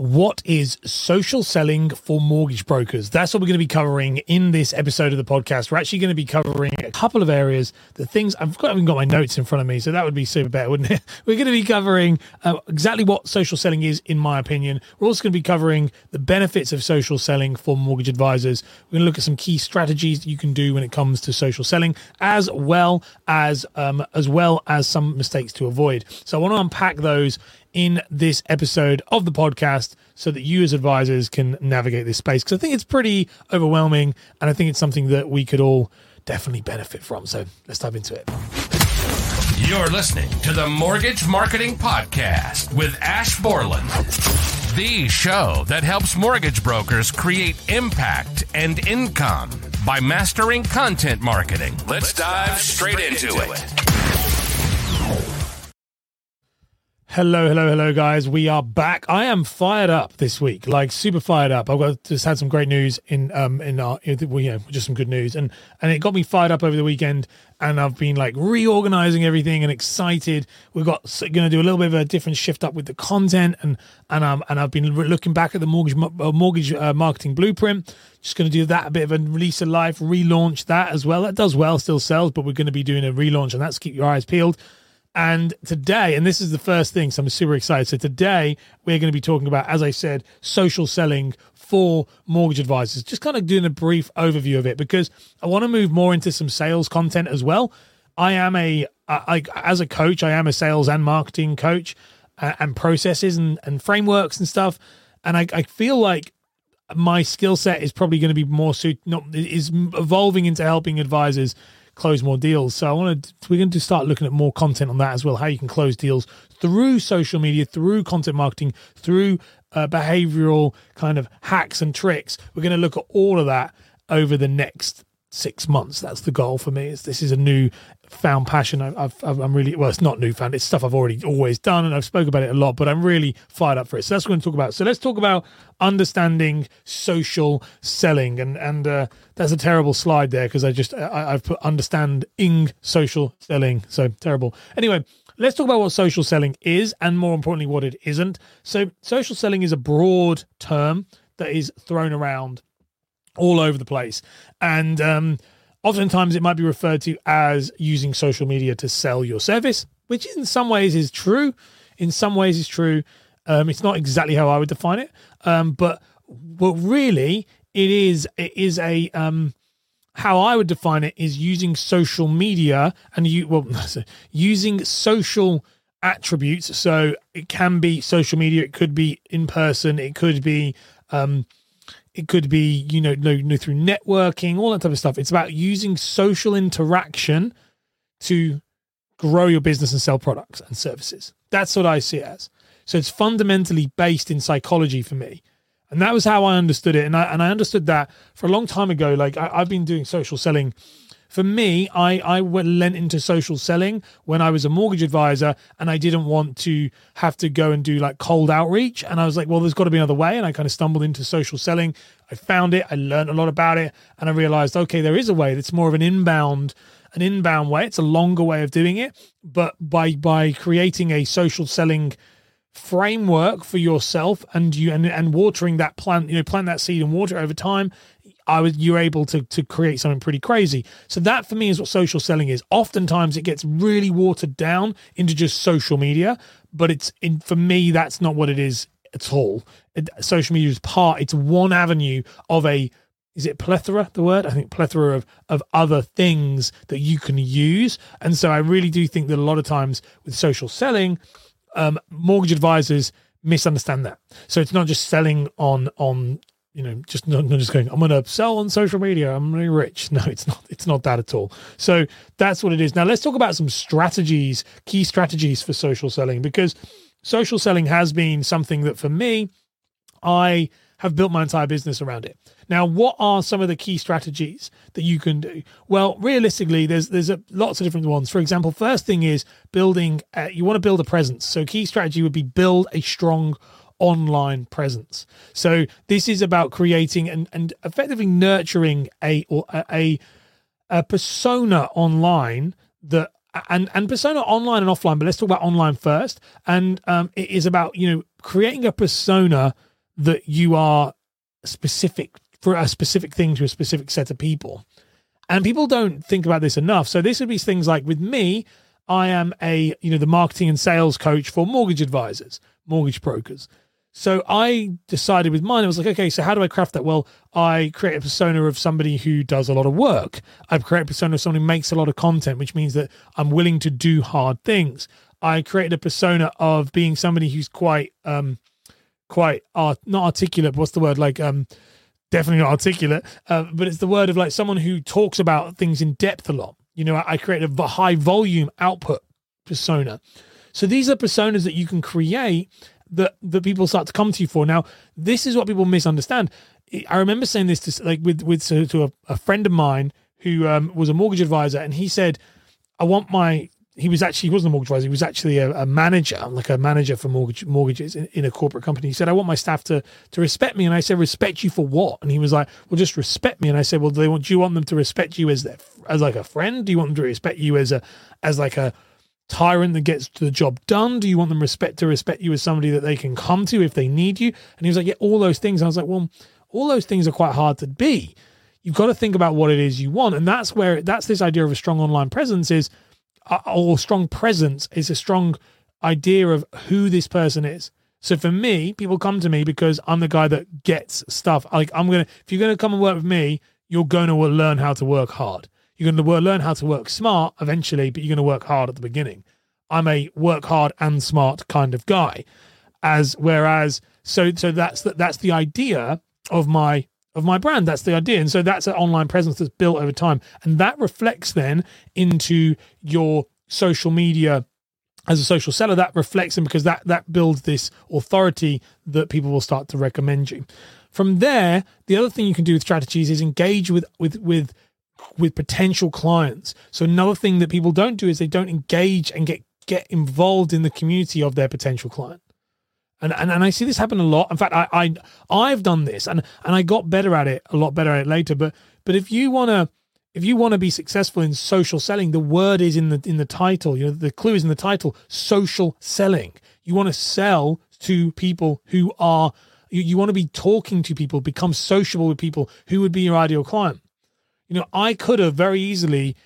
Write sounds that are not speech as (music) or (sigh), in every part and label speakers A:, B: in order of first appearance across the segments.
A: what is social selling for mortgage brokers? That's what we're going to be covering in this episode of the podcast. We're actually going to be covering a couple of areas, the things I've got, I haven't got my notes in front of me, so that would be super better, wouldn't it? (laughs) We're going to be covering uh, exactly what social selling is, in my opinion. We're also going to be covering the benefits of social selling for mortgage advisors. We're going to look at some key strategies that you can do when it comes to social selling, as well as um, as well as some mistakes to avoid. So I want to unpack those in this episode of the podcast so that you as advisors can navigate this space because I think it's pretty overwhelming and I think it's something that we could all definitely benefit from. So let's dive into it.
B: You're listening to the Mortgage Marketing Podcast with Ash Borland, the show that helps mortgage brokers create impact and income by mastering content marketing. Let's dive straight into it.
A: Hello, hello, hello, guys. We are back. I am fired up this week, like super fired up. I've got just had some great news in um in our well, yeah, just some good news, and and it got me fired up over the weekend. And I've been like reorganizing everything and excited. We've got going to do a little bit of a different shift up with the content, and and um and I've been looking back at the mortgage uh, mortgage uh, marketing blueprint. Just going to do that a bit of a release of life, relaunch that as well. That does well, still sells, but we're going to be doing a relaunch, and that's keep your eyes peeled. And today, and this is the first thing, so I'm super excited. So today we're going to be talking about, as I said, social selling for mortgage advisors. Just kind of doing a brief overview of it because I want to move more into some sales content as well. I am a, I, as a coach, I am a sales and marketing coach, uh, and processes and, and frameworks and stuff. And I, I feel like my skill set is probably going to be more suit, not is evolving into helping advisors close more deals. So I want to we're going to start looking at more content on that as well. How you can close deals through social media, through content marketing, through uh, behavioral kind of hacks and tricks. We're going to look at all of that over the next six months. That's the goal for me. Is this is a new found passion. I've, I'm really well. It's not new found. It's stuff I've already always done, and I've spoke about it a lot. But I'm really fired up for it. So that's what we're going to talk about. So let's talk about understanding social selling, and and uh, that's a terrible slide there because I just I, I've put understanding social selling. So terrible. Anyway. Let's talk about what social selling is and more importantly, what it isn't. So, social selling is a broad term that is thrown around all over the place. And um, oftentimes it might be referred to as using social media to sell your service, which in some ways is true. In some ways is true. Um, it's not exactly how I would define it, um, but but really it is it is a um, how I would define it is using social media and you well (laughs) using social attributes. So it can be social media, it could be in person, it could be um, it could be you know, no, no through networking all that type of stuff. It's about using social interaction to grow your business and sell products and services. That's what i see it as. So it's fundamentally based in psychology for me. And that was how i understood it. And i and i understood that for a long time ago like I, i've been doing social selling for me, I, I went into social selling when I was a mortgage advisor and I didn't want to have to go and do like cold outreach. And I was like, well, there's got to be another way. And I kind of stumbled into social selling. I found it, I learned a lot about it, and I realized, okay, there is a way that's more of an inbound an inbound way. It's a longer way of doing it, but by by creating a social selling framework for yourself and you and, and watering that plant, you know, plant that seed and water over time, I was you're able to to create something pretty crazy. So that for me is what social selling is. Oftentimes it gets really watered down into just social media, but it's in for me that's not what it is at all. It, social media is part. It's one avenue of a is it plethora the word i think plethora of of other things that you can use and so i really do think that a lot of times with social selling um, mortgage advisors misunderstand that so it's not just selling on on you know just not, not just going i'm going to sell on social media i'm really rich (laughs) no it's not it's not that at all so that's what it is now let's talk about some strategies key strategies for social selling because social selling has been something that for me i have built my entire business around it. Now, what are some of the key strategies that you can do? Well, realistically, there's there's a, lots of different ones. For example, first thing is building. Uh, you want to build a presence. So, key strategy would be build a strong online presence. So, this is about creating and and effectively nurturing a or a a persona online that and and persona online and offline. But let's talk about online first. And um, it is about you know creating a persona that you are specific for a specific thing to a specific set of people. And people don't think about this enough. So this would be things like with me, I am a, you know, the marketing and sales coach for mortgage advisors, mortgage brokers. So I decided with mine, I was like, okay, so how do I craft that? Well, I create a persona of somebody who does a lot of work. I create a persona of somebody who makes a lot of content, which means that I'm willing to do hard things. I created a persona of being somebody who's quite, um, quite art, not articulate. What's the word? Like, um, definitely not articulate, uh, but it's the word of like someone who talks about things in depth a lot. You know, I, I a high volume output persona. So these are personas that you can create that that people start to come to you for. Now, this is what people misunderstand. I remember saying this to like with with to, to a, a, friend of mine who um, was a mortgage advisor, and he said, "I want my." He was actually he wasn't a mortgage advisor. He was actually a, a manager, like a manager for mortgage mortgages in, in, a corporate company. He said, "I want my staff to to respect me," and I said, "Respect you for what?" And he was like, "Well, just respect me." And I said, "Well, do they want? Do you want them to respect you as their as like a friend? Do you want them to respect you as a as like a tyrant that gets the job done? Do you want them respect to respect you as somebody that they can come to if they need you? And he was like, yeah, all those things. I was like, well, all those things are quite hard to be. You've got to think about what it is you want, and that's where that's this idea of a strong online presence is, uh, or strong presence is a strong idea of who this person is. So for me, people come to me because I'm the guy that gets stuff. Like I'm gonna, if you're gonna come and work with me, you're to learn how to work hard. You're going to learn how to work smart eventually, but you're going to work hard at the beginning. I'm a work hard and smart kind of guy. As whereas, so so that's the, that's the idea of my of my brand. That's the idea, and so that's an online presence that's built over time, and that reflects then into your social media as a social seller. That reflects in because that that builds this authority that people will start to recommend you. From there, the other thing you can do with strategies is engage with with with with potential clients. So another thing that people don't do is they don't engage and get get involved in the community of their potential client. And, and and I see this happen a lot. In fact, I, I I've done this and and I got better at it, a lot better at it later. But but if you wanna if you want to be successful in social selling, the word is in the in the title. You know, the clue is in the title, social selling. You want to sell to people who are you, you want to be talking to people, become sociable with people who would be your ideal client. You know, I could have very easily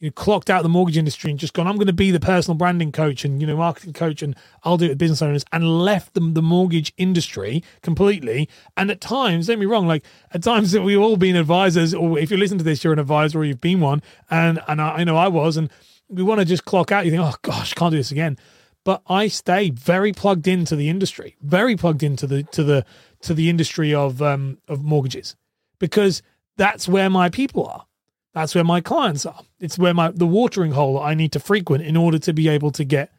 A: you know, clocked out the mortgage industry and just gone, I'm going to be the personal branding coach and, you know, marketing coach and I'll do it with business owners and left them the mortgage industry completely. And at times, don't be wrong, like at times that (laughs) we've all been advisors, or if you listen to this, you're an advisor or you've been one. And, and I, I know I was, and we want to just clock out. You think, oh gosh, can't do this again. But I stay very plugged into the industry, very plugged into the, to the, to the industry of, um, of mortgages because – that's where my people are. That's where my clients are. It's where my the watering hole I need to frequent in order to be able to get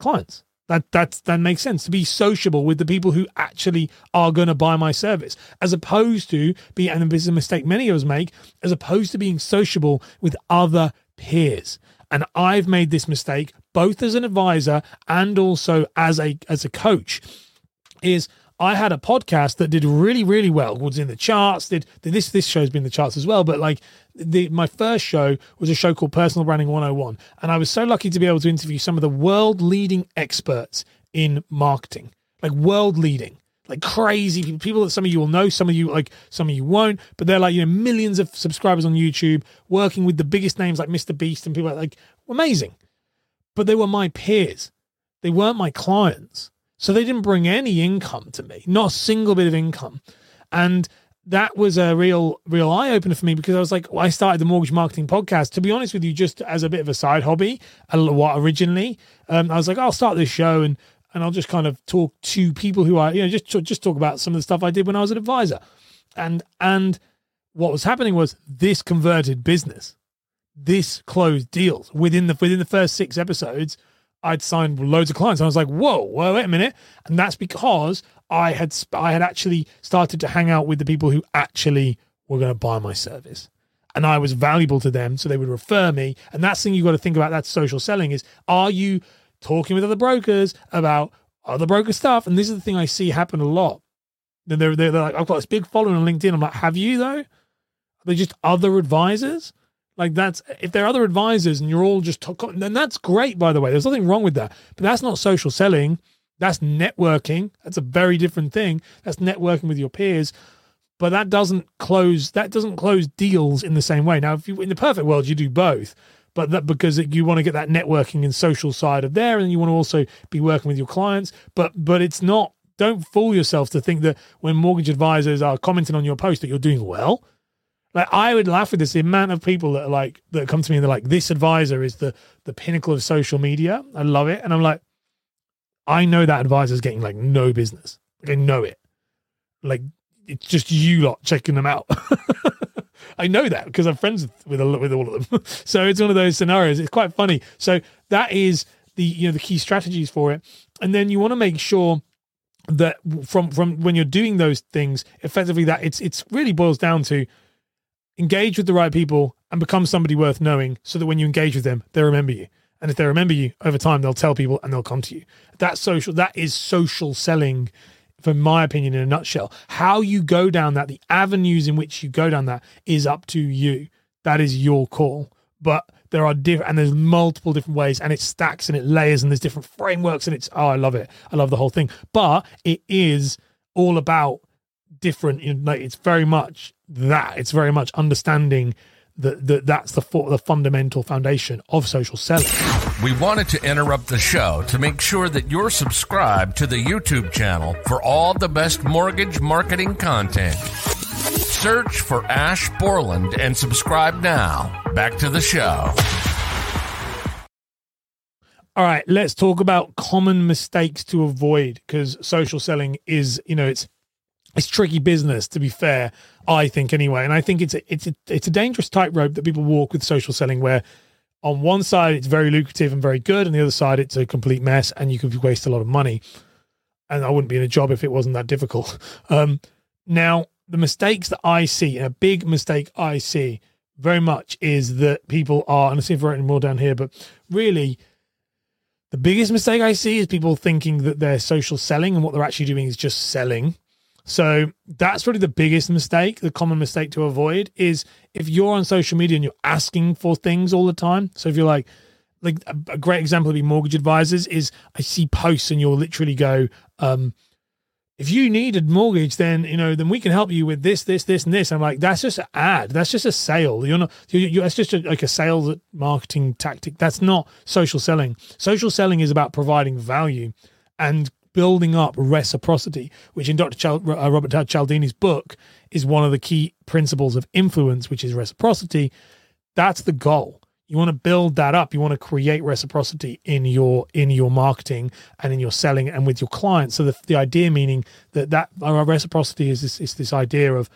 A: clients. That that's that makes sense to be sociable with the people who actually are going to buy my service, as opposed to be and this is a mistake many of us make, as opposed to being sociable with other peers. And I've made this mistake both as an advisor and also as a as a coach. Is I had a podcast that did really, really well. Was in the charts. Did, did this this show's been in the charts as well. But like the my first show was a show called Personal Branding 101, and I was so lucky to be able to interview some of the world leading experts in marketing, like world leading. Like crazy people, people that some of you will know, some of you like some of you won't, but they're like you know millions of subscribers on YouTube, working with the biggest names like Mr. Beast and people like, like amazing. But they were my peers, they weren't my clients so they didn't bring any income to me, not a single bit of income. And that was a real, real eye opener for me because I was like, well, I started the mortgage marketing podcast. To be honest with you, just as a bit of a side hobby, what originally, um, I was like, I'll start this show and and I'll just kind of talk to people who are, you know, just just talk about some of the stuff I did when I was an advisor. And and what was happening was this converted business, this closed deals within the within the first six episodes. I'd signed loads of clients. And I was like, whoa, well, wait a minute. And that's because I had I had actually started to hang out with the people who actually were going to buy my service. And I was valuable to them, so they would refer me. And that's the thing you've got to think about that social selling is are you talking with other brokers about other broker stuff? And this is the thing I see happen a lot. They're, they're, they're like, I've got this big following on LinkedIn. I'm like, have you though? Are they just other advisors? Like that's if there are other advisors and you're all just talk, then that's great. By the way, there's nothing wrong with that. But that's not social selling. That's networking. That's a very different thing. That's networking with your peers. But that doesn't close that doesn't close deals in the same way. Now, if you in the perfect world, you do both. But that because you want to get that networking and social side of there, and you want to also be working with your clients. But but it's not don't fool yourself to think that when mortgage advisors are commenting on your post that you're doing well. Like I would laugh at this the amount of people that are like that come to me and they're like, this advisor is the the pinnacle of social media. I love it. And I'm like, I know that advisor's getting like no business. Like I know it. Like it's just you lot checking them out. (laughs) I know that because I'm friends with with, with all of them. (laughs) so it's one of those scenarios. It's quite funny. So that is the you know the key strategies for it, and then you want to make sure that from from when you're doing those things effectively that it's it's really boils down to engage with the right people and become somebody worth knowing so that when you engage with them they remember you. And if they remember you over time they'll tell people and they'll come to you. That social that is social selling from my opinion in a nutshell. How you go down that the avenues in which you go down that is up to you. That is your call. But there are different and there's multiple different ways and it stacks and it layers and there's different frameworks and it's oh i love it. I love the whole thing. But it is all about different you know, like it's very much that it's very much understanding that, that that's the the fundamental foundation of social selling
B: we wanted to interrupt the show to make sure that you're subscribed to the youtube channel for all the best mortgage marketing content Search for Ash Borland and subscribe now. Back to the show.
A: All right, let's talk about common mistakes to avoid because social selling is, you know, it's it's tricky business to be fair, I think anyway. And I think it's a, it's a, it's a dangerous tightrope that people walk with social selling where on one side it's very lucrative and very good and the other side it's a complete mess and you could waste a lot of money. And I wouldn't be in a job if it wasn't that difficult. (laughs) Um, now, the mistakes that I see, and a big mistake I see very much is that people are, and I see if I'm writing more down here, but really the biggest mistake I see is people thinking that they're social selling and what they're actually doing is just selling. So that's really the biggest mistake, the common mistake to avoid is if you're on social media and you're asking for things all the time. So if you're like, like a great example would be mortgage advisors is I see posts and you'll literally go, um, if you need a mortgage, then you know, then we can help you with this, this, this, and this. I'm like, that's just an ad. That's just a sale. You're not. You, you, that's just a, like a sales marketing tactic. That's not social selling. Social selling is about providing value and building up reciprocity, which in Dr. Chal- uh, Robert Cialdini's book is one of the key principles of influence, which is reciprocity. That's the goal you want to build that up you want to create reciprocity in your in your marketing and in your selling and with your clients so the, the idea meaning that that our reciprocity is this is this idea of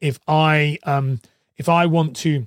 A: if i um if i want to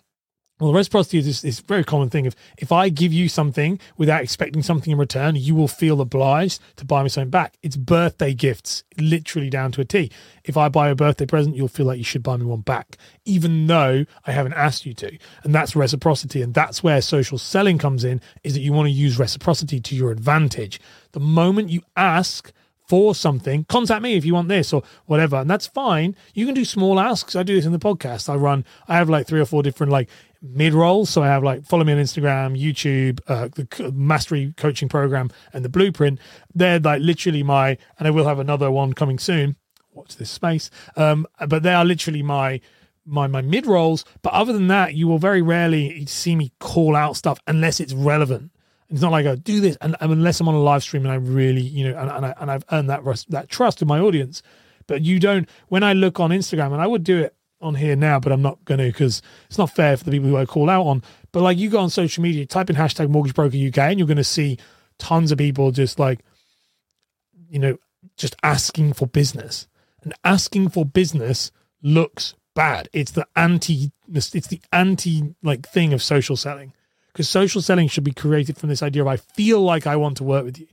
A: well, reciprocity is this, this very common thing. If if I give you something without expecting something in return, you will feel obliged to buy me something back. It's birthday gifts, literally down to a T. If I buy a birthday present, you'll feel like you should buy me one back, even though I haven't asked you to. And that's reciprocity. And that's where social selling comes in, is that you want to use reciprocity to your advantage. The moment you ask for something, contact me if you want this or whatever. And that's fine. You can do small asks. I do this in the podcast. I run, I have like three or four different like mid rolls. So I have like follow me on Instagram, YouTube, uh, the mastery coaching program, and the blueprint. They're like literally my, and I will have another one coming soon. Watch this space. Um, but they are literally my my my mid rolls. But other than that, you will very rarely see me call out stuff unless it's relevant. It's not like I do this, and, and unless I'm on a live stream and I really, you know, and, and, I, and I've earned that that trust of my audience. But you don't. When I look on Instagram, and I would do it on here now, but I'm not going to because it's not fair for the people who I call out on. But like you go on social media, type in hashtag Mortgage Broker UK, and you're going to see tons of people just like, you know, just asking for business. And asking for business looks bad. It's the anti. It's the anti like thing of social selling because social selling should be created from this idea of I feel like I want to work with you.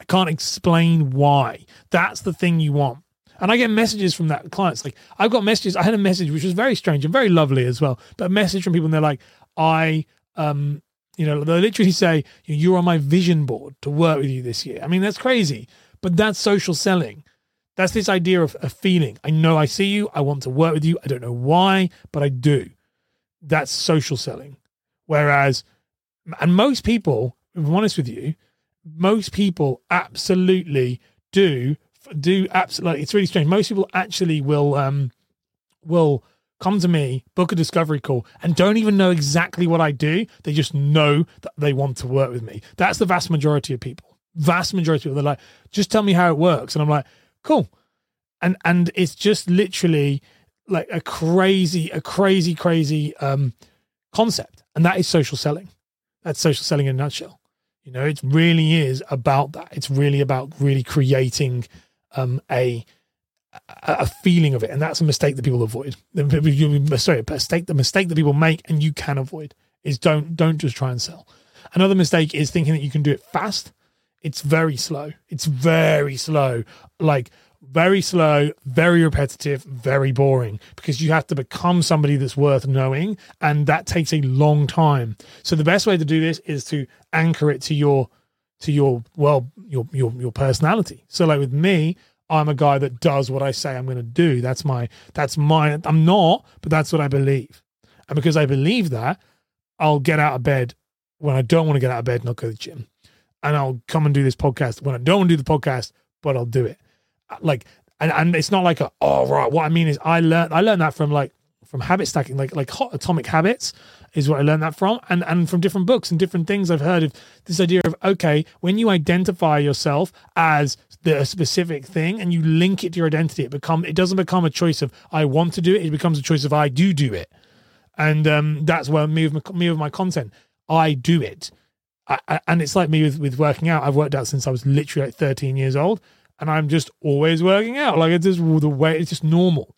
A: I can't explain why. That's the thing you want. And I get messages from that clients. Like I've got messages. I had a message which was very strange and very lovely as well. But a message from people and they're like, I um, you know, they literally say, You're on my vision board to work with you this year. I mean, that's crazy. But that's social selling. That's this idea of a feeling. I know I see you. I want to work with you. I don't know why, but I do. That's social selling. Whereas, and most people, if I'm honest with you, most people absolutely do do absolutely. It's really strange. Most people actually will um will come to me, book a discovery call, and don't even know exactly what I do. They just know that they want to work with me. That's the vast majority of people. Vast majority of people. They're like, just tell me how it works. And I'm like, cool. And and it's just literally like a crazy, a crazy, crazy um concept. And that is social selling. That's social selling in a nutshell. You know, it really is about that. It's really about really creating um a a feeling of it, and that's a mistake that people avoid. (laughs) Sorry, a mistake the mistake that people make, and you can avoid is don't don't just try and sell. Another mistake is thinking that you can do it fast. It's very slow. It's very slow, like very slow, very repetitive, very boring because you have to become somebody that's worth knowing, and that takes a long time. So the best way to do this is to anchor it to your to your well your your your personality. So like with me, I'm a guy that does what I say I'm going to do. That's my that's my I'm not, but that's what I believe. And because I believe that, I'll get out of bed when I don't want to get out of bed and I'll go to the gym. And I'll come and do this podcast when I don't want to do the podcast, but I'll do it. Uh, like and, and it's not like a oh right. What I mean is I learned I learned that from like from habit stacking, like like hot atomic habits is what I learned that from, and and from different books and different things I've heard of this idea of okay, when you identify yourself as the specific thing and you link it to your identity, it become it doesn't become a choice of I want to do it, it becomes a choice of I do do it, and um, that's where me with me with my content, I do it, I, I, and it's like me with with working out. I've worked out since I was literally like 13 years old, and I'm just always working out. Like it's just the way it's just normal.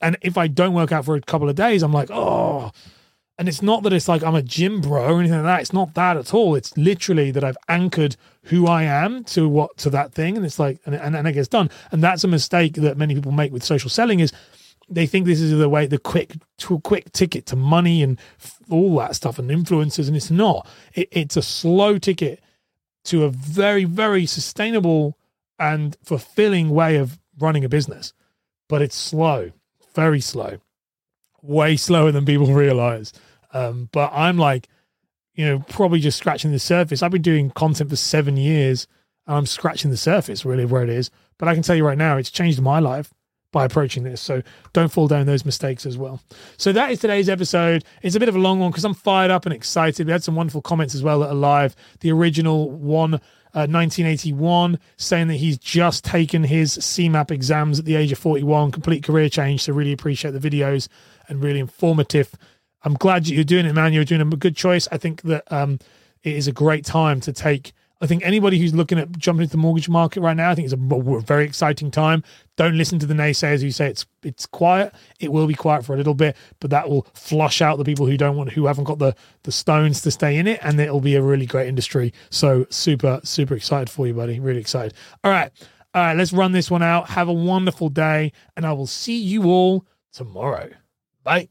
A: And if I don't work out for a couple of days, I'm like, oh, and it's not that it's like I'm a gym bro or anything like that. It's not that at all. It's literally that I've anchored who I am to what to that thing, and it's like and, and, and it gets done. And that's a mistake that many people make with social selling is they think this is the way the quick quick ticket to money and all that stuff and influencers, and it's not. It, it's a slow ticket to a very very sustainable and fulfilling way of running a business, but it's slow, very slow, way slower than people (laughs) realize. Um, but I'm like, you know, probably just scratching the surface. I've been doing content for seven years and I'm scratching the surface really where it is. But I can tell you right now, it's changed my life by approaching this. So don't fall down those mistakes as well. So that is today's episode. It's a bit of a long one because I'm fired up and excited. We had some wonderful comments as well that are live. The original one, uh, 1981, saying that he's just taken his CeMAP exams at the age of 41, complete career change. So really appreciate the videos and really informative. I'm glad you're doing it, man. You're doing a good choice. I think that um, it is a great time to take. I think anybody who's looking at jumping into the mortgage market right now, I think it's a, a very exciting time. Don't listen to the naysayers who say it's it's quiet. It will be quiet for a little bit, but that will flush out the people who don't want, who haven't got the the stones to stay in it, and it'll be a really great industry. So super super excited for you, buddy. Really excited. All right, all right. Let's run this one out. Have a wonderful day, and I will see you all tomorrow. Bye.